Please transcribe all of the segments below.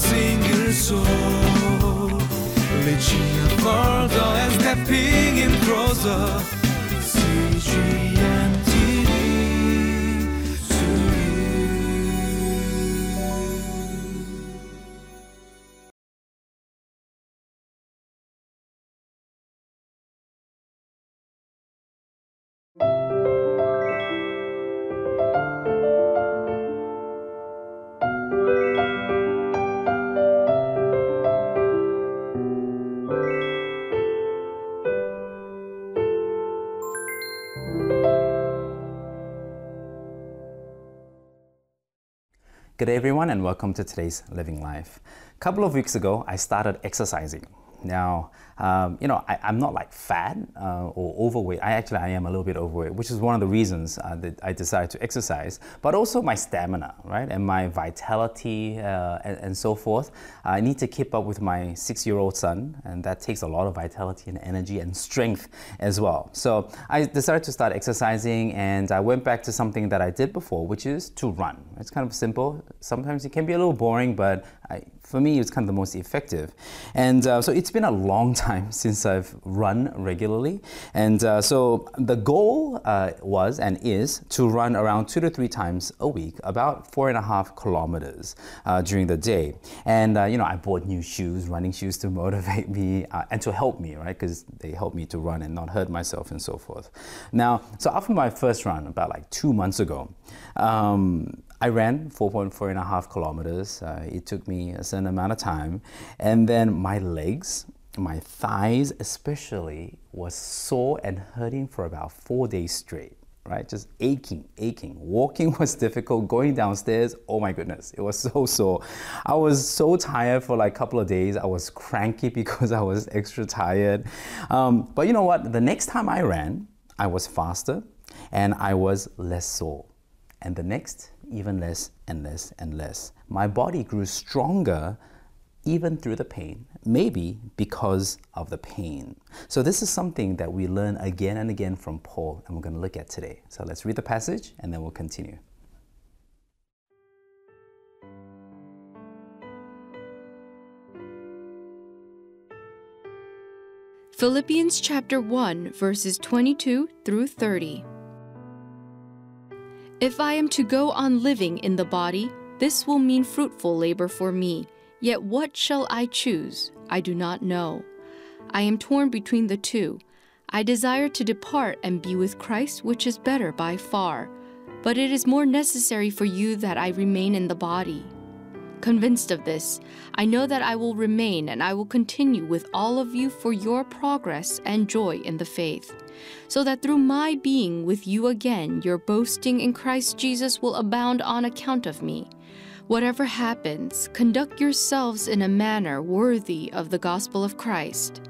single soul. Reaching further and stepping in closer. CGNTV Good day, everyone, and welcome to today's Living Life. A couple of weeks ago, I started exercising. Now, um, you know, I, I'm not like fat uh, or overweight. I actually I am a little bit overweight, which is one of the reasons uh, that I decided to exercise. But also my stamina, right, and my vitality uh, and, and so forth. I need to keep up with my six-year-old son, and that takes a lot of vitality and energy and strength as well. So I decided to start exercising, and I went back to something that I did before, which is to run. It's kind of simple. Sometimes it can be a little boring, but I, for me, it's kind of the most effective. And uh, so it's been a long time since I've run regularly. And uh, so the goal uh, was and is to run around two to three times a week, about four and a half kilometers uh, during the day. And, uh, you know, I bought new shoes, running shoes to motivate me uh, and to help me, right? Because they help me to run and not hurt myself and so forth. Now, so after my first run, about like two months ago, um, I ran 4.4 and a half kilometers. Uh, it took me a certain amount of time. And then my legs, my thighs especially, was sore and hurting for about four days straight, right? Just aching, aching. Walking was difficult. Going downstairs, oh my goodness, it was so sore. I was so tired for like a couple of days. I was cranky because I was extra tired. Um, but you know what? The next time I ran, I was faster and I was less sore. And the next, even less and less and less. My body grew stronger even through the pain, maybe because of the pain. So, this is something that we learn again and again from Paul, and we're going to look at today. So, let's read the passage and then we'll continue. Philippians chapter 1, verses 22 through 30. If I am to go on living in the body, this will mean fruitful labor for me. Yet what shall I choose? I do not know. I am torn between the two. I desire to depart and be with Christ, which is better by far. But it is more necessary for you that I remain in the body. Convinced of this, I know that I will remain and I will continue with all of you for your progress and joy in the faith, so that through my being with you again, your boasting in Christ Jesus will abound on account of me. Whatever happens, conduct yourselves in a manner worthy of the gospel of Christ.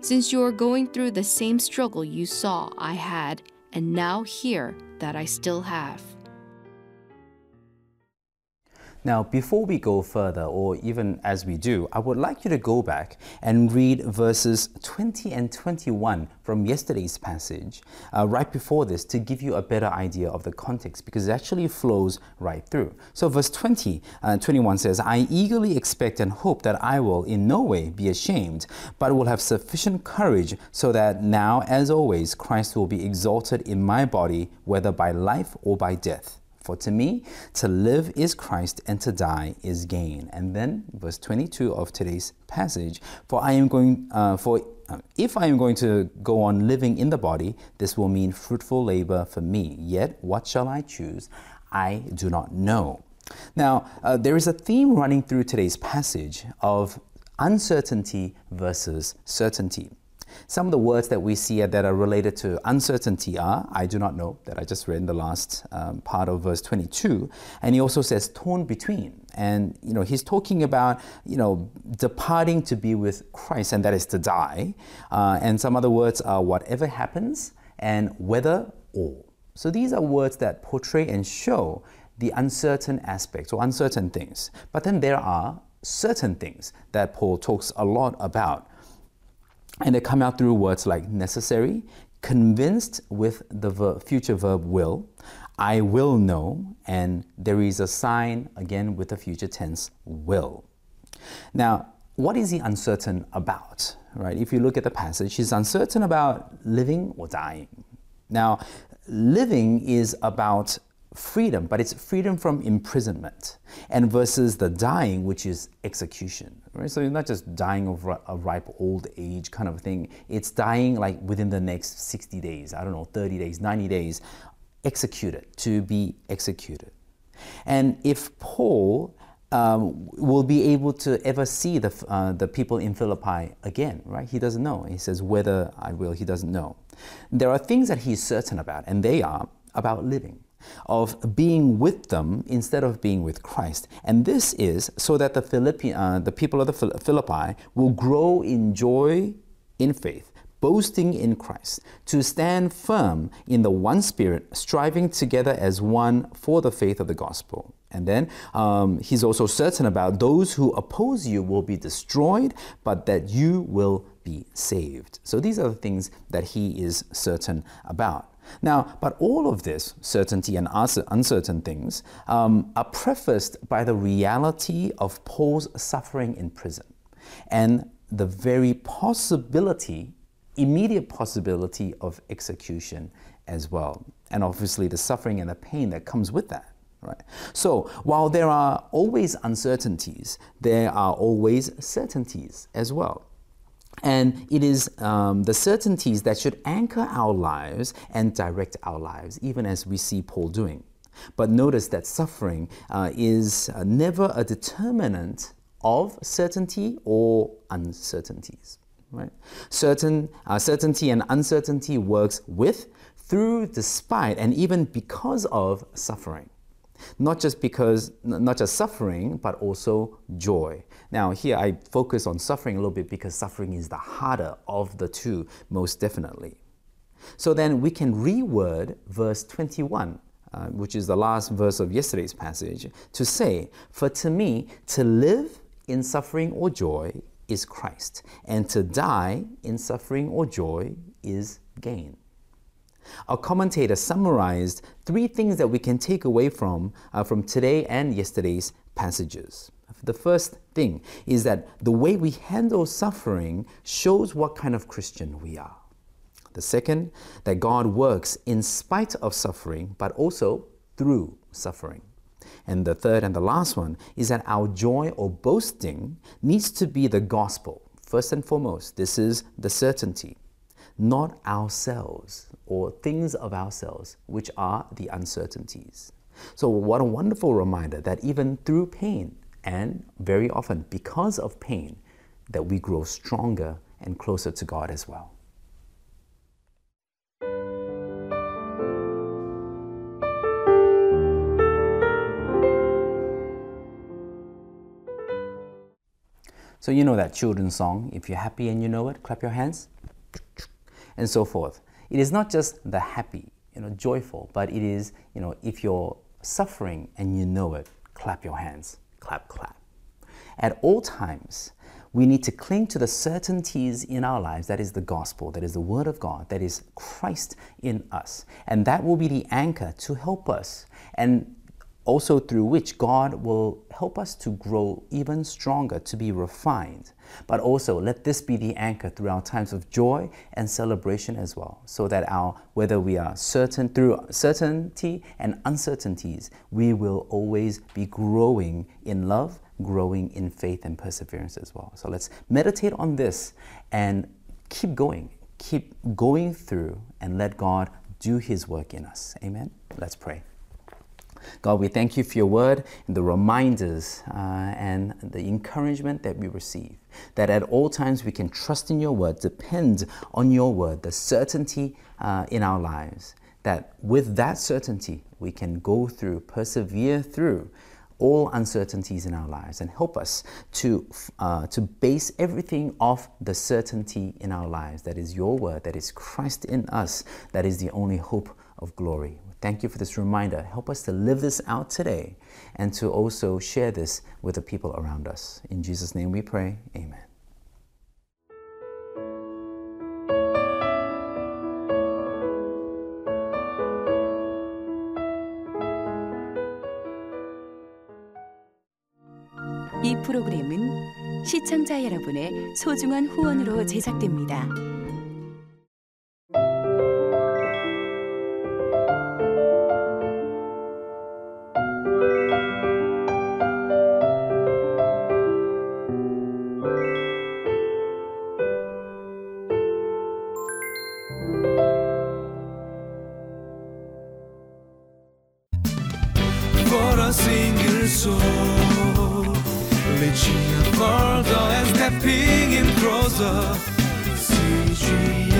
since you are going through the same struggle you saw I had, and now hear that I still have. Now, before we go further, or even as we do, I would like you to go back and read verses 20 and 21 from yesterday's passage, uh, right before this, to give you a better idea of the context, because it actually flows right through. So, verse 20 and uh, 21 says, I eagerly expect and hope that I will in no way be ashamed, but will have sufficient courage so that now, as always, Christ will be exalted in my body, whether by life or by death. For to me, to live is Christ and to die is gain. And then, verse 22 of today's passage, for I am going, uh, for uh, if I am going to go on living in the body, this will mean fruitful labor for me. Yet, what shall I choose? I do not know. Now, uh, there is a theme running through today's passage of uncertainty versus certainty. Some of the words that we see that are related to uncertainty are I do not know, that I just read in the last um, part of verse 22. And he also says torn between. And, you know, he's talking about, you know, departing to be with Christ, and that is to die. Uh, and some other words are whatever happens and whether or. So these are words that portray and show the uncertain aspects or uncertain things. But then there are certain things that Paul talks a lot about. And they come out through words like necessary, convinced with the ver- future verb will, I will know, and there is a sign again with the future tense will. Now, what is he uncertain about? Right? If you look at the passage, he's uncertain about living or dying. Now, living is about freedom, but it's freedom from imprisonment, and versus the dying, which is execution. Right? So you're not just dying of a ripe old age kind of thing. It's dying like within the next 60 days, I don't know, 30 days, 90 days, executed, to be executed. And if Paul um, will be able to ever see the, uh, the people in Philippi again, right? He doesn't know. He says, whether I will, he doesn't know. There are things that he's certain about, and they are about living of being with them instead of being with Christ. And this is so that the, Philippi, uh, the people of the Philippi will grow in joy in faith, boasting in Christ, to stand firm in the one spirit, striving together as one for the faith of the gospel. And then um, he's also certain about those who oppose you will be destroyed, but that you will be saved. So these are the things that he is certain about. Now, but all of this, certainty and uncertain things, um, are prefaced by the reality of Paul's suffering in prison and the very possibility, immediate possibility of execution as well. And obviously the suffering and the pain that comes with that. Right. So while there are always uncertainties, there are always certainties as well. And it is um, the certainties that should anchor our lives and direct our lives, even as we see Paul doing. But notice that suffering uh, is uh, never a determinant of certainty or uncertainties. Right? Certain uh, certainty and uncertainty works with, through, despite, and even because of suffering. Not just because, not just suffering, but also joy. Now, here I focus on suffering a little bit because suffering is the harder of the two, most definitely. So then we can reword verse 21, uh, which is the last verse of yesterday's passage, to say, For to me, to live in suffering or joy is Christ, and to die in suffering or joy is gain. Our commentator summarized three things that we can take away from, uh, from today and yesterday's passages. The first thing is that the way we handle suffering shows what kind of Christian we are. The second, that God works in spite of suffering, but also through suffering. And the third and the last one is that our joy or boasting needs to be the gospel. First and foremost, this is the certainty, not ourselves or things of ourselves, which are the uncertainties. So, what a wonderful reminder that even through pain, and very often because of pain, that we grow stronger and closer to God as well. So, you know that children's song, if you're happy and you know it, clap your hands, and so forth. It is not just the happy, you know, joyful, but it is, you know, if you're suffering and you know it, clap your hands clap, clap. At all times, we need to cling to the certainties in our lives that is the gospel, that is the word of God, that is Christ in us. And that will be the anchor to help us and also through which God will help us to grow even stronger, to be refined. But also let this be the anchor through our times of joy and celebration as well, so that our whether we are certain through certainty and uncertainties, we will always be growing in love, growing in faith and perseverance as well. So let's meditate on this and keep going, keep going through and let God do his work in us. Amen. Let's pray. God, we thank you for your word and the reminders uh, and the encouragement that we receive. That at all times we can trust in your word, depend on your word, the certainty uh, in our lives. That with that certainty we can go through, persevere through all uncertainties in our lives and help us to, uh, to base everything off the certainty in our lives that is your word, that is Christ in us, that is the only hope of glory. Thank you for this reminder. Help us to live this out today and to also share this with the people around us. In Jesus' name we pray. Amen. 이 프로그램은 시청자 여러분의 소중한 후원으로 제작됩니다. A single soul, reaching further and stepping in closer. CGM.